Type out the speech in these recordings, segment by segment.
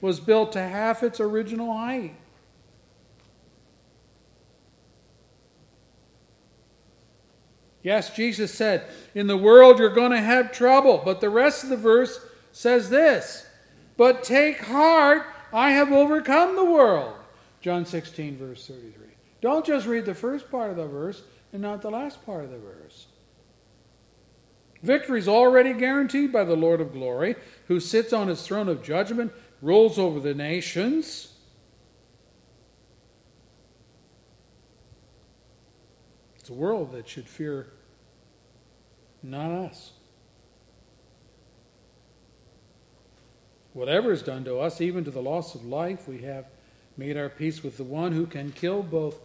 was built to half its original height. Yes, Jesus said, In the world you're going to have trouble. But the rest of the verse says this But take heart, I have overcome the world. John 16, verse 33. Don't just read the first part of the verse and not the last part of the verse. Victory is already guaranteed by the Lord of glory, who sits on his throne of judgment, rules over the nations. It's a world that should fear not us. Whatever is done to us, even to the loss of life, we have made our peace with the one who can kill both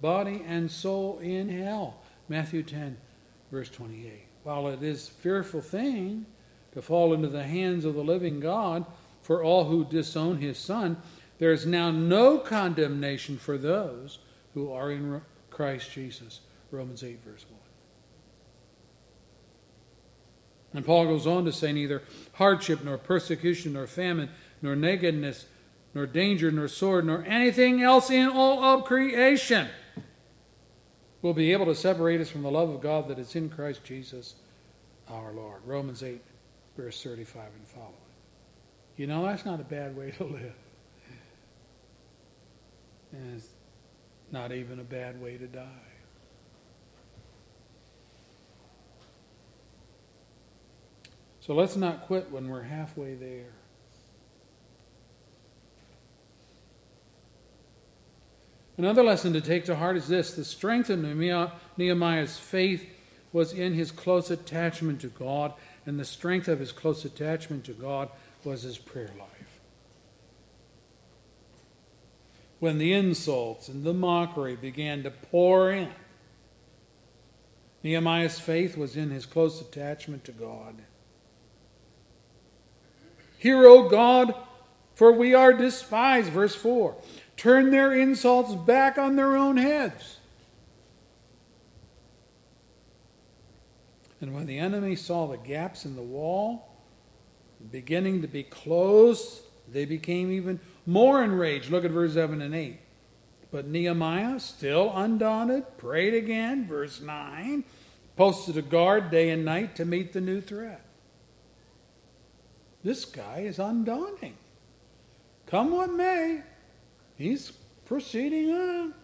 body and soul in hell. Matthew 10, verse 28. While it is a fearful thing to fall into the hands of the living God for all who disown his Son, there is now no condemnation for those who are in Christ Jesus. Romans 8, verse 1. And Paul goes on to say, neither hardship, nor persecution, nor famine, nor nakedness, nor danger, nor sword, nor anything else in all of creation will be able to separate us from the love of God that is in Christ Jesus our Lord. Romans 8, verse 35 and following. You know, that's not a bad way to live. And it's not even a bad way to die. So let's not quit when we're halfway there. Another lesson to take to heart is this the strength of Nehemiah's faith was in his close attachment to God, and the strength of his close attachment to God was his prayer life. When the insults and the mockery began to pour in, Nehemiah's faith was in his close attachment to God. Hear, O God, for we are despised. Verse 4 turn their insults back on their own heads. And when the enemy saw the gaps in the wall beginning to be closed, they became even more enraged. Look at verse 7 and 8. But Nehemiah, still undaunted, prayed again, verse 9, posted a guard day and night to meet the new threat. This guy is undaunting. Come what may, He's proceeding on.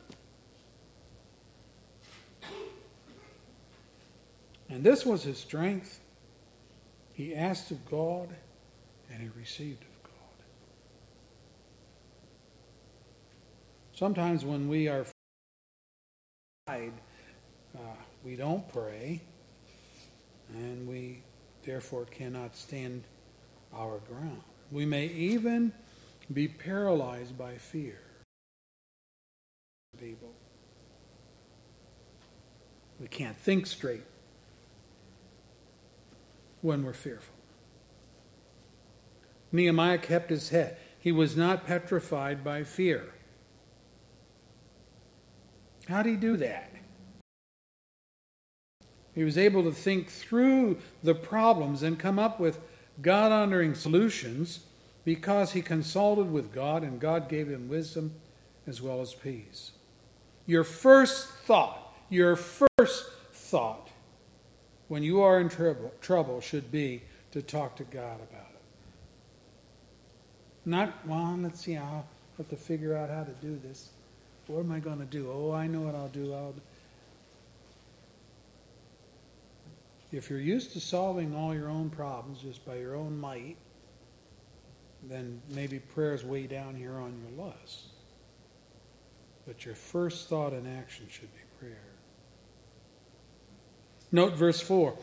And this was his strength. He asked of God, and he received of God. Sometimes when we are uh, we don't pray, and we therefore cannot stand our ground. We may even be paralyzed by fear people. We can't think straight when we're fearful. Nehemiah kept his head. He was not petrified by fear. How did he do that? He was able to think through the problems and come up with God honoring solutions because he consulted with God and God gave him wisdom as well as peace. Your first thought, your first thought when you are in trouble, trouble should be to talk to God about it. Not, well, let's see, I'll have to figure out how to do this. What am I going to do? Oh, I know what I'll do. I'll... If you're used to solving all your own problems just by your own might, then maybe prayer's way down here on your list. But your first thought and action should be prayer. Note verse 4.